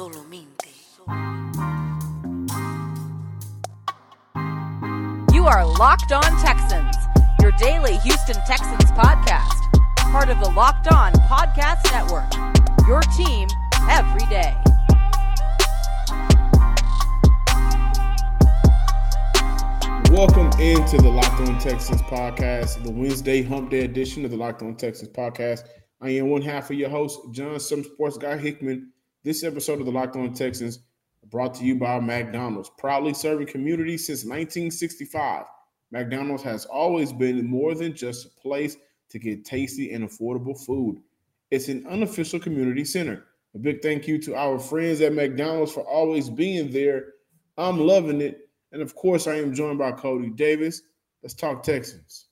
Solomente. You are Locked On Texans, your daily Houston Texans podcast. Part of the Locked On Podcast Network. Your team every day. Welcome into the Locked On Texans podcast, the Wednesday Hump Day edition of the Locked On Texans podcast. I am one half of your host, John Some Sports Guy Hickman. This episode of the Locked On Texans brought to you by McDonald's, proudly serving communities since 1965. McDonald's has always been more than just a place to get tasty and affordable food. It's an unofficial community center. A big thank you to our friends at McDonald's for always being there. I'm loving it. And of course, I am joined by Coty Davis. Let's talk Texans.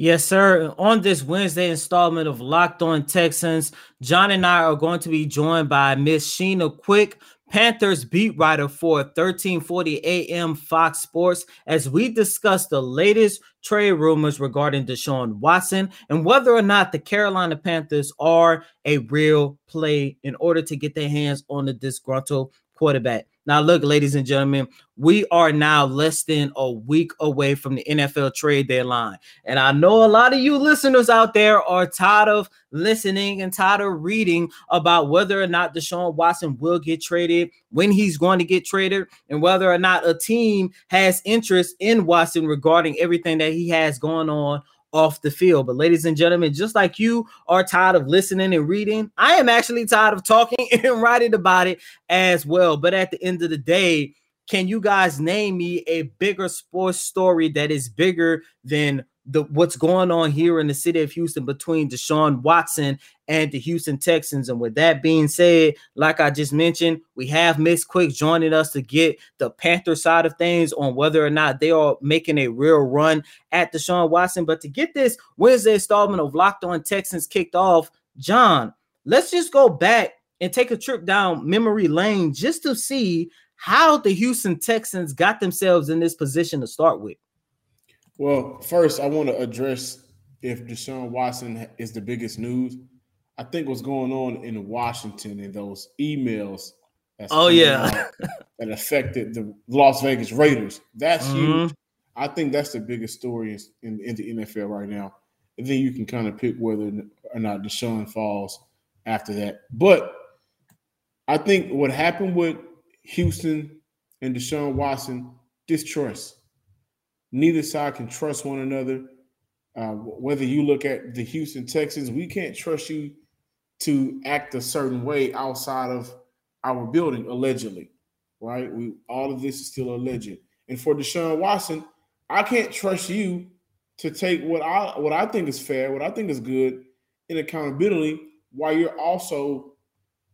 Yes, sir. On this Wednesday installment of Locked On Texans, John and I are going to be joined by Miss Sheena Quick, Panthers beat writer for 1340 AM Fox Sports, as we discuss the latest trade rumors regarding Deshaun Watson and whether or not the Carolina Panthers are a real play in order to get their hands on the disgruntled quarterback. Now, look, ladies and gentlemen, we are now less than a week away from the NFL trade deadline. And I know a lot of you listeners out there are tired of listening and tired of reading about whether or not Deshaun Watson will get traded, when he's going to get traded, and whether or not a team has interest in Watson regarding everything that he has going on off the field. But, ladies and gentlemen, just like you are tired of listening and reading, I am actually tired of talking and writing about it as well. But at the end of the day, can you guys name me a bigger sports story that is bigger than the what's going on here in the city of Houston between Deshaun Watson and the Houston Texans. And with that being said, like I just mentioned, we have Miss Quick joining us to get the Panther side of things on whether or not they are making a real run at Deshaun Watson. But to get this Wednesday installment of Locked On Texans kicked off, John, let's just go back and take a trip down memory lane just to see how the Houston Texans got themselves in this position to start with. Well, first, I want to address if Deshaun Watson is the biggest news. I think what's going on in Washington and those emails. oh yeah, that affected the Las Vegas Raiders. That's mm-hmm. huge. I think that's the biggest story in, in the NFL right now. And then you can kind of pick whether or not Deshaun falls after that. But I think what happened with Houston and Deshaun Watson, distrust neither side can trust one another. Uh, whether you look at the Houston Texans, we can't trust you to act a certain way outside of our building, allegedly. Right? We all of this is still alleged. And for Deshaun Watson, I can't trust you to take what I what I think is fair, what I think is good in accountability, while you're also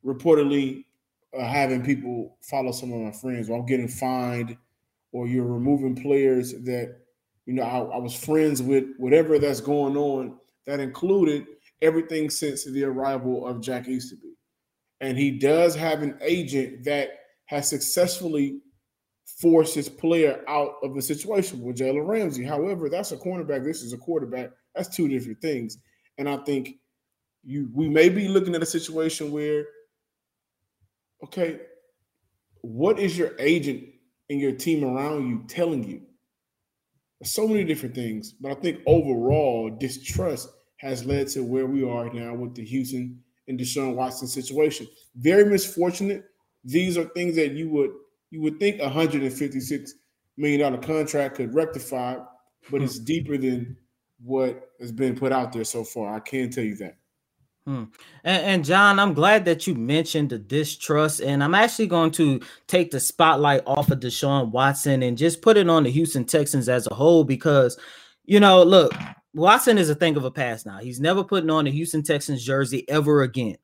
reportedly uh, having people follow some of my friends while getting fined or you're removing players that you know I, I, was friends with whatever that's going on that included everything since the arrival of jack easterby and he does have an agent that has successfully forced his player out of the situation with Jalen Ramsey. However, that's a cornerback. This is a quarterback. That's two different things. And I think you we may be looking at a situation where, okay, what is your agent and your team around you telling you. So many different things, but I think overall distrust has led to where we are now with the Houston and Deshaun Watson situation. Very misfortunate. These are things that you would you would think a 156 million dollar contract could rectify, but hmm. it's deeper than what has been put out there so far. I can tell you that. Hmm. And, and, John, I'm glad that you mentioned the distrust, and I'm actually going to take the spotlight off of Deshaun Watson and just put it on the Houston Texans as a whole because, you know, look, Watson is a thing of a past now. He's never putting on a Houston Texans jersey ever again.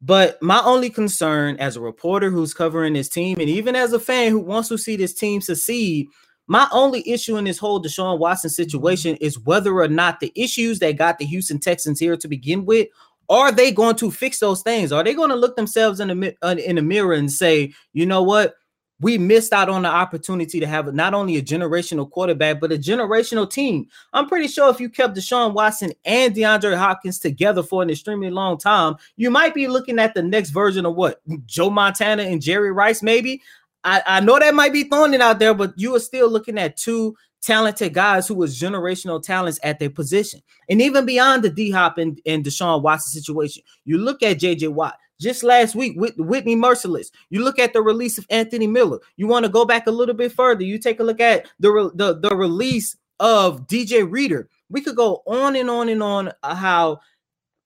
But my only concern as a reporter who's covering this team, and even as a fan who wants to see this team succeed, my only issue in this whole Deshaun Watson situation is whether or not the issues that got the Houston Texans here to begin with are they going to fix those things? Are they going to look themselves in the uh, in the mirror and say, you know what? we missed out on the opportunity to have not only a generational quarterback, but a generational team. I'm pretty sure if you kept Deshaun Watson and DeAndre Hopkins together for an extremely long time, you might be looking at the next version of what Joe Montana and Jerry Rice, maybe. I, I know that might be throwing it out there, but you are still looking at two talented guys who was generational talents at their position. And even beyond the D Hop and, and Deshaun Watson situation, you look at JJ Watt just last week with Whitney Mercilus, You look at the release of Anthony Miller. You want to go back a little bit further. You take a look at the, the, the release of DJ Reader. We could go on and on and on uh, how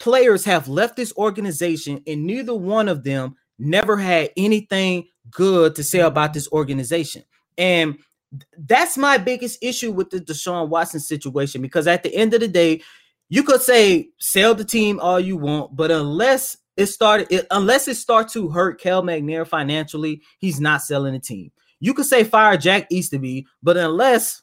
players have left this organization and neither one of them never had anything good to say about this organization. And that's my biggest issue with the Deshaun Watson situation because at the end of the day, you could say sell the team all you want, but unless it started it, unless it starts to hurt Cal McNair financially, he's not selling the team. You could say fire Jack Easterby, but unless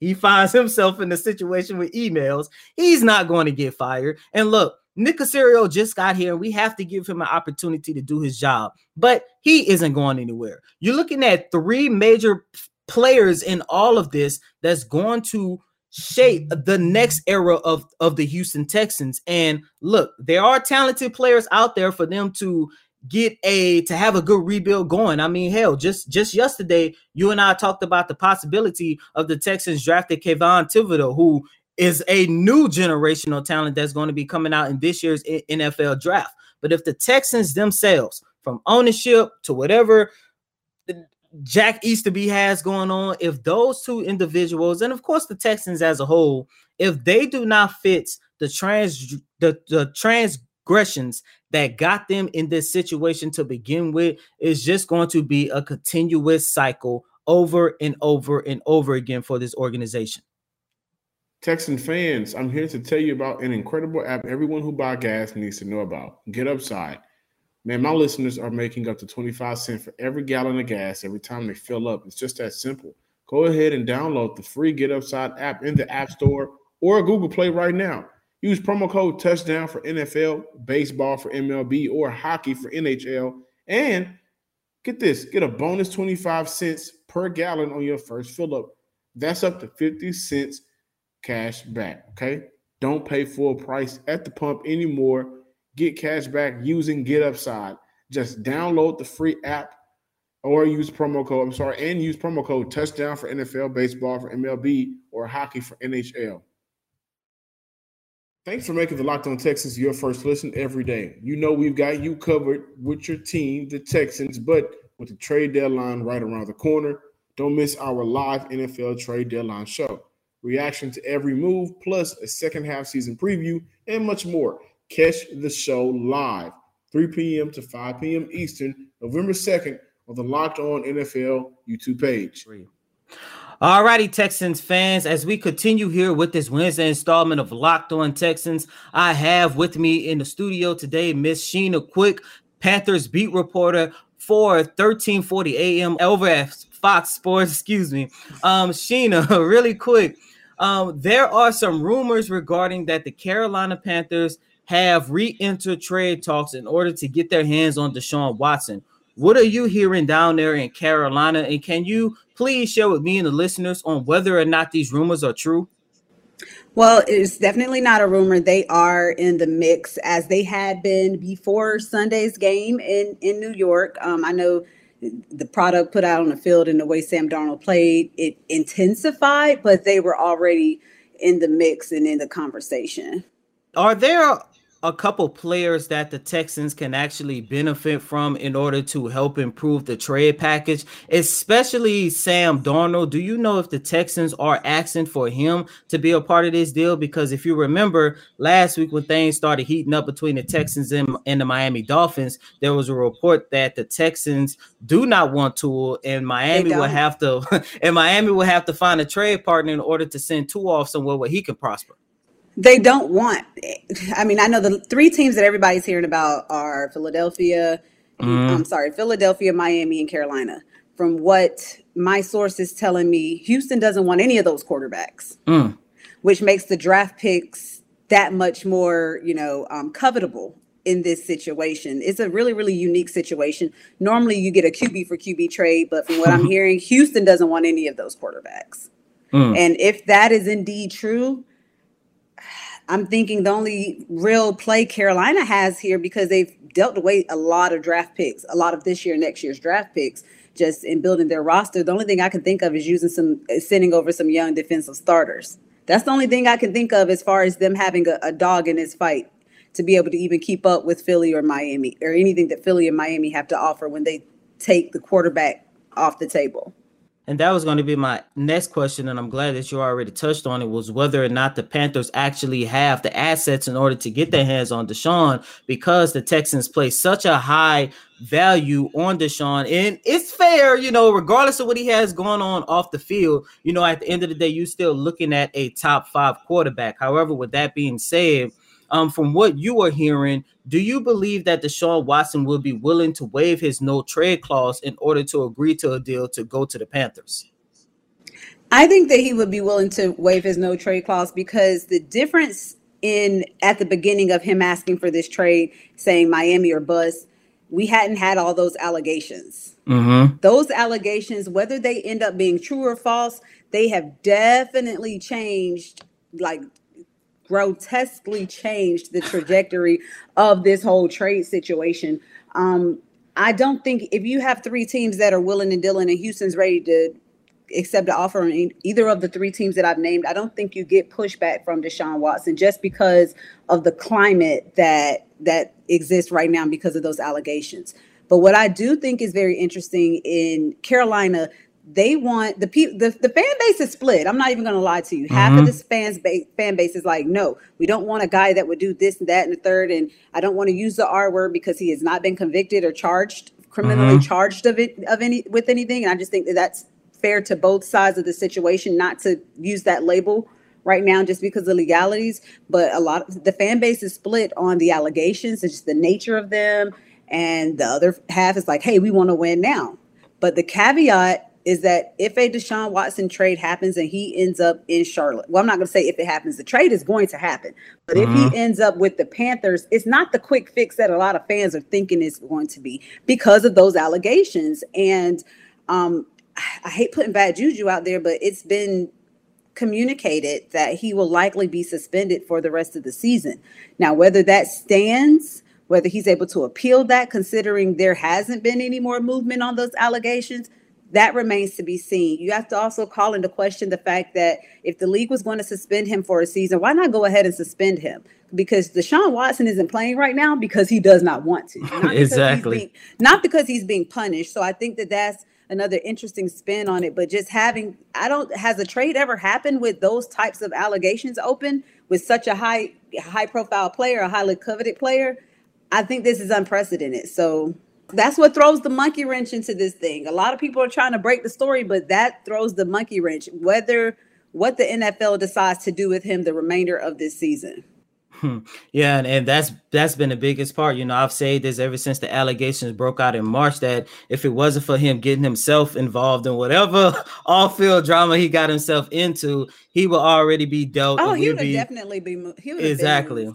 he finds himself in a situation with emails, he's not going to get fired. And look, Nick Caserio just got here, we have to give him an opportunity to do his job, but he isn't going anywhere. You're looking at three major players in all of this that's going to shape the next era of of the Houston Texans. And look, there are talented players out there for them to get a to have a good rebuild going. I mean, hell, just just yesterday, you and I talked about the possibility of the Texans drafted Kayvon Thibodeaux, who is a new generational talent that's going to be coming out in this year's NFL draft. But if the Texans themselves, from ownership to whatever Jack Easterby has going on, if those two individuals, and of course the Texans as a whole, if they do not fit the trans the, the transgressions that got them in this situation to begin with, is just going to be a continuous cycle over and over and over again for this organization. Texan fans, I'm here to tell you about an incredible app everyone who buy gas needs to know about. Get Upside. Man, my listeners are making up to 25 cents for every gallon of gas every time they fill up. It's just that simple. Go ahead and download the free Get Upside app in the App Store or Google Play right now. Use promo code touchdown for NFL, baseball for MLB, or hockey for NHL. And get this get a bonus 25 cents per gallon on your first fill up. That's up to 50 cents cash back. Okay. Don't pay full price at the pump anymore get cash back using Get Upside. Just download the free app or use promo code, I'm sorry, and use promo code touchdown for NFL, baseball for MLB, or hockey for NHL. Thanks for making the Locked On Texans your first listen every day. You know we've got you covered with your team, the Texans, but with the trade deadline right around the corner, don't miss our live NFL trade deadline show. Reaction to every move, plus a second half season preview, and much more. Catch the show live, 3 p.m. to 5 p.m. Eastern, November 2nd, on the Locked On NFL YouTube page. All righty, Texans fans, as we continue here with this Wednesday installment of Locked On Texans, I have with me in the studio today Miss Sheena Quick, Panthers beat reporter for 1340 AM over at Fox Sports. Excuse me. Um, Sheena, really quick. Um, there are some rumors regarding that the Carolina Panthers have re-entered trade talks in order to get their hands on Deshaun Watson. What are you hearing down there in Carolina? And can you please share with me and the listeners on whether or not these rumors are true? Well, it's definitely not a rumor. They are in the mix as they had been before Sunday's game in, in New York. Um, I know the product put out on the field and the way Sam Darnold played, it intensified, but they were already in the mix and in the conversation. Are there a couple players that the Texans can actually benefit from in order to help improve the trade package, especially Sam Darnold. Do you know if the Texans are asking for him to be a part of this deal? Because if you remember last week when things started heating up between the Texans and, and the Miami Dolphins, there was a report that the Texans do not want to, and Miami will have to, and Miami will have to find a trade partner in order to send Tua off somewhere where he can prosper they don't want i mean i know the three teams that everybody's hearing about are philadelphia mm. i'm sorry philadelphia miami and carolina from what my source is telling me houston doesn't want any of those quarterbacks mm. which makes the draft picks that much more you know um, covetable in this situation. It's a really, really unique situation. Normally, you get a QB for QB trade, but from what I'm hearing, Houston doesn't want any of those quarterbacks. Mm. And if that is indeed true, I'm thinking the only real play Carolina has here because they've dealt away a lot of draft picks, a lot of this year, next year's draft picks, just in building their roster. The only thing I can think of is using some, sending over some young defensive starters. That's the only thing I can think of as far as them having a, a dog in this fight to be able to even keep up with Philly or Miami or anything that Philly and Miami have to offer when they take the quarterback off the table. And that was going to be my next question, and I'm glad that you already touched on it. Was whether or not the Panthers actually have the assets in order to get their hands on Deshaun, because the Texans place such a high value on Deshaun, and it's fair, you know, regardless of what he has going on off the field. You know, at the end of the day, you're still looking at a top five quarterback. However, with that being said, um, from what you are hearing, do you believe that Deshaun Watson will be willing to waive his no trade clause in order to agree to a deal to go to the Panthers? I think that he would be willing to waive his no trade clause because the difference in at the beginning of him asking for this trade, saying Miami or bust, we hadn't had all those allegations. Mm-hmm. Those allegations, whether they end up being true or false, they have definitely changed like grotesquely changed the trajectory of this whole trade situation. Um, I don't think if you have three teams that are willing and dealing, and Houston's ready to accept an offer on either of the three teams that I've named, I don't think you get pushback from Deshaun Watson just because of the climate that that exists right now because of those allegations. But what I do think is very interesting in Carolina, they want the people the, the fan base is split i'm not even going to lie to you mm-hmm. half of mm-hmm. this fans fan base is like no we don't want a guy that would do this and that and the third and i don't want to use the r word because he has not been convicted or charged criminally mm-hmm. charged of it of any with anything and i just think that that's fair to both sides of the situation not to use that label right now just because of legalities but a lot of the fan base is split on the allegations and just the nature of them and the other half is like hey we want to win now but the caveat is that if a Deshaun Watson trade happens and he ends up in Charlotte, well, I'm not going to say if it happens, the trade is going to happen. But if he mm-hmm. ends up with the Panthers, it's not the quick fix that a lot of fans are thinking it's going to be because of those allegations. And um, I hate putting bad juju out there, but it's been communicated that he will likely be suspended for the rest of the season. Now, whether that stands, whether he's able to appeal that, considering there hasn't been any more movement on those allegations, that remains to be seen. You have to also call into question the fact that if the league was going to suspend him for a season, why not go ahead and suspend him? Because Deshaun Watson isn't playing right now because he does not want to. Not exactly. Being, not because he's being punished. So I think that that's another interesting spin on it. But just having, I don't, has a trade ever happened with those types of allegations open with such a high, high profile player, a highly coveted player? I think this is unprecedented. So that's what throws the monkey wrench into this thing. A lot of people are trying to break the story, but that throws the monkey wrench. Whether what the NFL decides to do with him the remainder of this season. Hmm. Yeah, and, and that's that's been the biggest part. You know, I've said this ever since the allegations broke out in March that if it wasn't for him getting himself involved in whatever off-field drama he got himself into, he would already be dealt. Oh, he would be, definitely be. He exactly.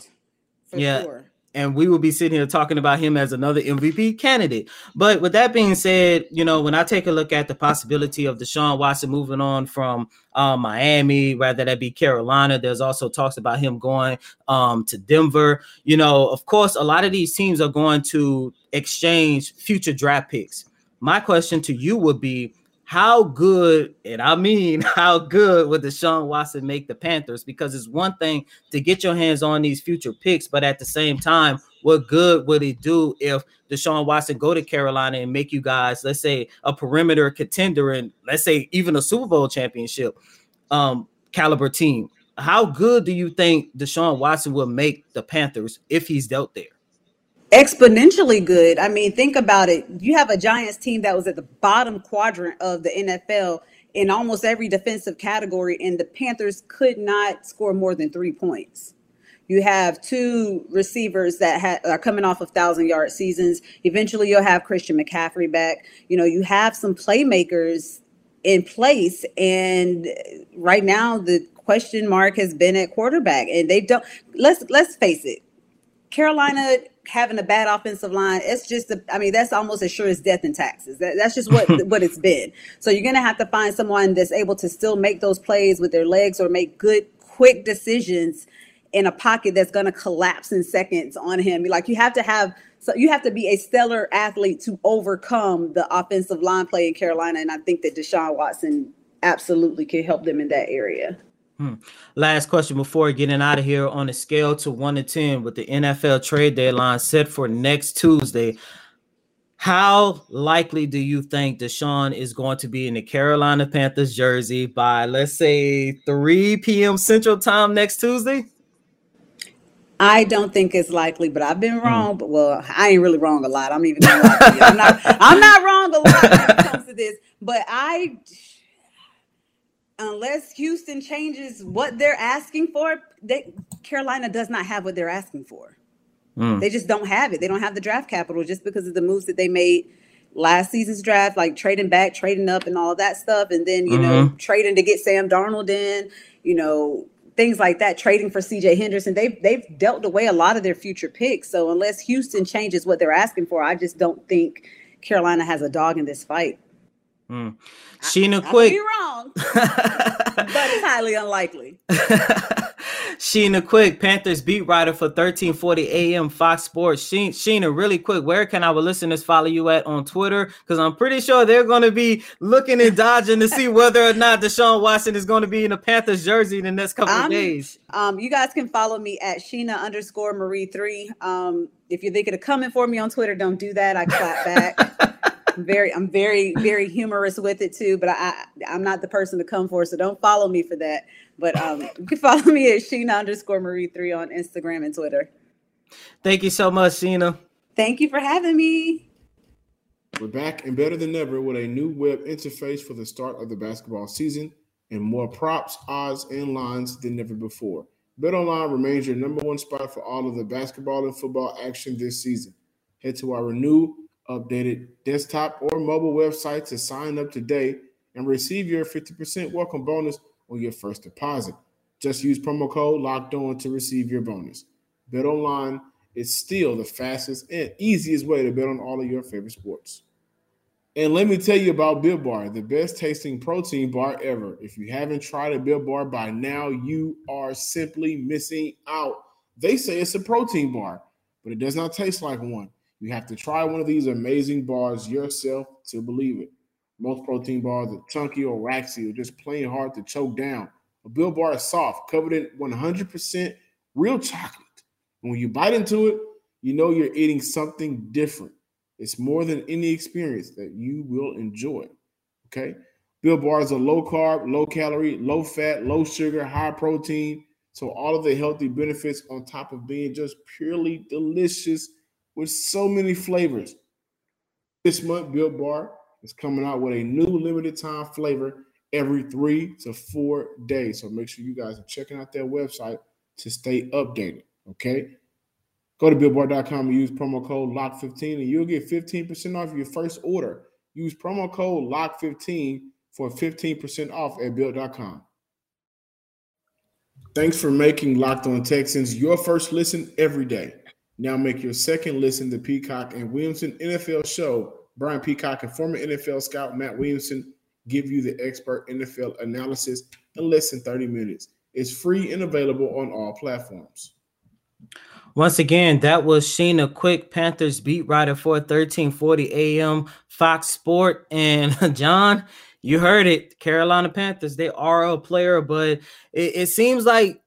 yeah. Sure and we will be sitting here talking about him as another MVP candidate. But with that being said, you know, when I take a look at the possibility of Deshaun Watson moving on from um, Miami, rather that be Carolina, there's also talks about him going um, to Denver. You know, of course, a lot of these teams are going to exchange future draft picks. My question to you would be how good, and I mean how good, would Deshaun Watson make the Panthers? Because it's one thing to get your hands on these future picks, but at the same time, what good would it do if Deshaun Watson go to Carolina and make you guys, let's say, a perimeter contender and let's say even a Super Bowl championship um, caliber team? How good do you think Deshaun Watson will make the Panthers if he's dealt there? Exponentially good. I mean, think about it. You have a Giants team that was at the bottom quadrant of the NFL in almost every defensive category, and the Panthers could not score more than three points. You have two receivers that ha- are coming off of thousand yard seasons. Eventually, you'll have Christian McCaffrey back. You know, you have some playmakers in place, and right now the question mark has been at quarterback, and they don't. Let's let's face it. Carolina having a bad offensive line, it's just, a, I mean, that's almost as sure as death and taxes. That, that's just what what it's been. So you're gonna have to find someone that's able to still make those plays with their legs or make good, quick decisions in a pocket that's gonna collapse in seconds on him. Like you have to have, so you have to be a stellar athlete to overcome the offensive line play in Carolina, and I think that Deshaun Watson absolutely can help them in that area. Hmm. Last question before getting out of here on a scale to one to 10 with the NFL trade deadline set for next Tuesday. How likely do you think Deshaun is going to be in the Carolina Panthers jersey by, let's say, 3 p.m. Central Time next Tuesday? I don't think it's likely, but I've been hmm. wrong. Mm. But well, I ain't really wrong a lot. I'm even I'm not. I'm not wrong a lot when it comes to this. But I unless Houston changes what they're asking for, they, Carolina does not have what they're asking for. Mm. They just don't have it. They don't have the draft capital just because of the moves that they made last season's draft, like trading back, trading up, and all of that stuff. And then, you mm-hmm. know, trading to get Sam Darnold in, you know, things like that, trading for CJ Henderson. They've they've dealt away a lot of their future picks. So unless Houston changes what they're asking for, I just don't think Carolina has a dog in this fight. Mm. Sheena I, Quick. I wrong, but it's highly unlikely. Sheena Quick, Panthers beat writer for 1340 AM Fox Sports. Sheena, really quick, where can our listeners follow you at on Twitter? Because I'm pretty sure they're going to be looking and dodging to see whether or not Deshaun Watson is going to be in a Panthers jersey in the next couple of days. Um, you guys can follow me at Sheena underscore Marie three. Um, if you're thinking of coming for me on Twitter, don't do that. I clap back. I'm very, I'm very, very humorous with it too. But I, I'm not the person to come for, so don't follow me for that. But um, you can follow me at Sheena underscore Marie three on Instagram and Twitter. Thank you so much, Sheena. Thank you for having me. We're back and better than ever with a new web interface for the start of the basketball season and more props, odds, and lines than ever before. BetOnline remains your number one spot for all of the basketball and football action this season. Head to our new updated desktop or mobile website to sign up today and receive your 50% welcome bonus on your first deposit. Just use promo code locked on to receive your bonus. Bet online is still the fastest and easiest way to bet on all of your favorite sports. And let me tell you about Built Bar, the best tasting protein bar ever. If you haven't tried a Built Bar by now, you are simply missing out. They say it's a protein bar, but it does not taste like one. You have to try one of these amazing bars yourself to believe it. Most protein bars are chunky or waxy or just plain hard to choke down. A Built Bar is soft, covered in 100% real chocolate. And when you bite into it, you know you're eating something different. It's more than any experience that you will enjoy. Okay. Built bars are low carb, low calorie, low fat, low sugar, high protein. So all of the healthy benefits on top of being just purely delicious with so many flavors. This month, Built Bar is coming out with a new limited time flavor every three to four days. So make sure you guys are checking out their website to stay updated. Okay. Go to builtbar.com and use promo code LOCK15 and you'll get 15% off your first order. Use promo code LOCK15 for 15% off at built.com. Thanks for making Locked On Texans your first listen every day. Now make your second listen to Peacock and Williamson NFL show. Brian Peacock and former NFL scout Matt Williamson give you the expert NFL analysis in less than 30 minutes. It's free and available on all platforms. Once again, that was Sheena Quick, Panthers beat writer for 1340 AM Fox Sport. And John, you heard it. Carolina Panthers, they are a player, but it, it seems like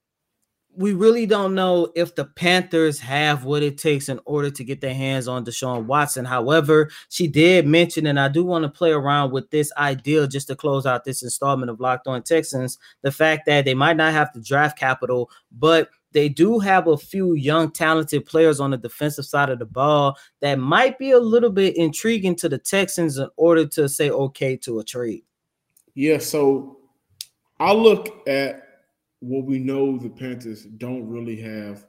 we really don't know if the Panthers have what it takes in order to get their hands on Deshaun Watson. However, she did mention, and I do want to play around with this idea just to close out this installment of Locked On Texans the fact that they might not have the draft capital, but they do have a few young, talented players on the defensive side of the ball that might be a little bit intriguing to the Texans in order to say okay to a trade. Yeah, so I look at what we know the Panthers don't really have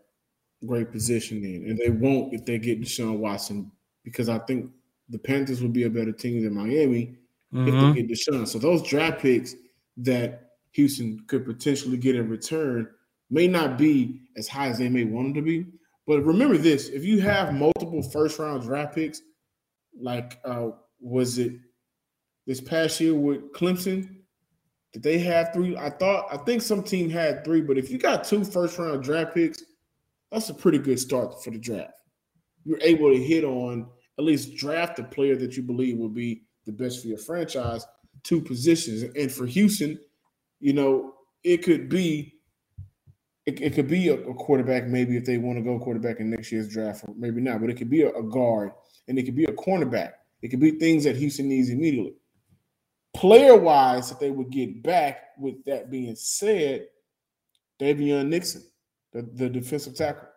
great position in, and they won't if they get Deshaun Watson because I think the Panthers would be a better team than Miami mm-hmm. if they mm-hmm. get Deshaun. So those draft picks that Houston could potentially get in return may not be as high as they may want them to be, But remember this: if you have multiple first round draft picks, like uh, was it this past year with Clemson? Did they have three? I thought I think some team had three, but if you got two first round draft picks, that's a pretty good start for the draft. You're able to hit on at least draft a player that you believe will be the best for your franchise, two positions. And for Houston, you know, it could be it, it could be a, a, quarterback maybe if they want to go quarterback in next year's draft, or maybe not, but it could be a, a guard and it could be a cornerback. It could be things that Houston needs immediately. Player wise, that they would get back, with that being said, Daviyon Nixon, the, the defensive tackle.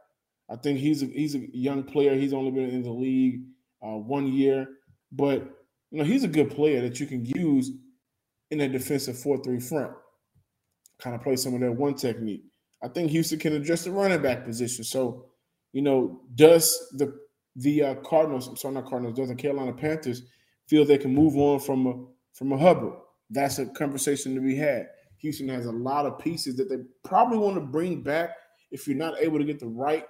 I think he's a, he's a young player. He's only been in the league uh, one year, but you know he's a good player that you can use in a defensive four-three front. Kind of play some of that one technique. I think Houston can address the running back position. So, you know, does the the uh, Cardinals, I'm sorry, not Cardinals, does the Carolina Panthers feel they can move on from a from a Hubbard? That's a conversation to be had. Houston has a lot of pieces that they probably want to bring back if you're not able to get the right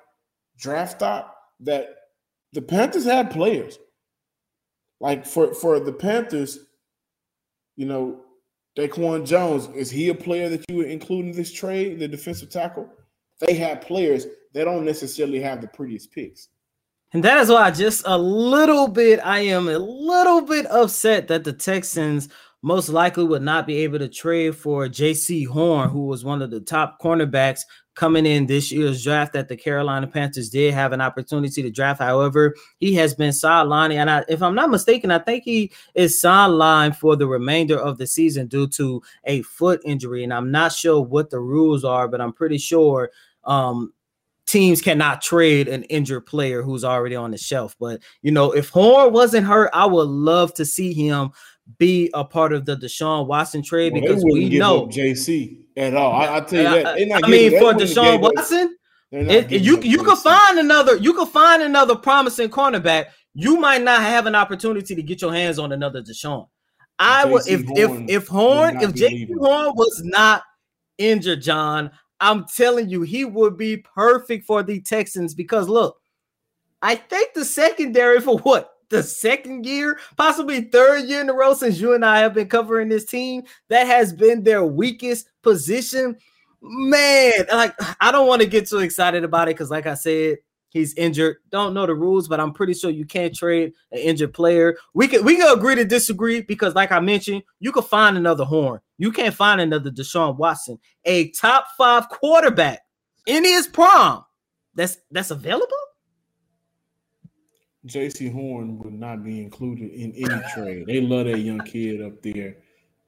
draft stock. That the Panthers had players. Like for for the Panthers, you know, Daquan Jones, is he a player that you would include in this trade, the defensive tackle? They have players that don't necessarily have the prettiest picks. And that is why just a little bit, I am a little bit upset that the Texans most likely would not be able to trade for Jaycee Horn, who was one of the top cornerbacks coming in this year's draft that the Carolina Panthers did have an opportunity to draft. However, he has been sidelined. And I, if I'm not mistaken, I think he is sidelined for the remainder of the season due to a foot injury. And I'm not sure what the rules are, but I'm pretty sure um, teams cannot trade an injured player who's already on the shelf. But you know, if Horn wasn't hurt, I would love to see him be a part of the Deshaun Watson trade well, because we know JC at all. I, I tell you that. I mean, for Deshaun Watson, it, you you can find another you can find another promising cornerback. You might not have an opportunity to get your hands on another Deshaun. I would if Horn if if Horn if Jaycee Horn was not injured, John, I'm telling you, he would be perfect for the Texans because look, I think the secondary for what the second year, possibly third year in a row since you and I have been covering this team, that has been their weakest position. Man, like I don't want to get too excited about it because, like I said, he's injured. Don't know the rules, but I'm pretty sure you can't trade an injured player. We can we can agree to disagree because, like I mentioned, you can find another horn. You can't find another Deshaun Watson, a top five quarterback in his prime. That's that's available. Jaycee Horn would not be included in any trade. They love that young kid up there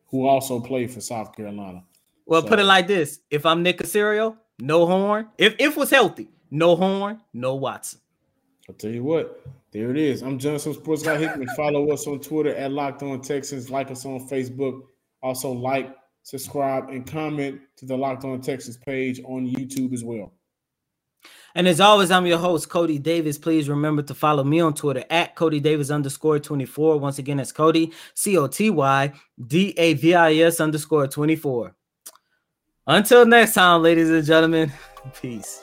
who also played for South Carolina. Well, so, put it like this: if I'm Nick Caserio, no Horn. If if was healthy, no Horn, no Watson. I'll tell you what, there it is. I'm Johnson Sports Guy Hickman. Follow us on Twitter at Locked On Texans. Like us on Facebook. Also, like, subscribe, and comment to the Locked On Texans page on YouTube as well. And as always, I'm your host, Coty Davis. Please remember to follow me on Twitter at Coty Davis underscore 24. Once again, that's Coty, C O T Y D A V I S underscore 24. Until next time, ladies and gentlemen, peace.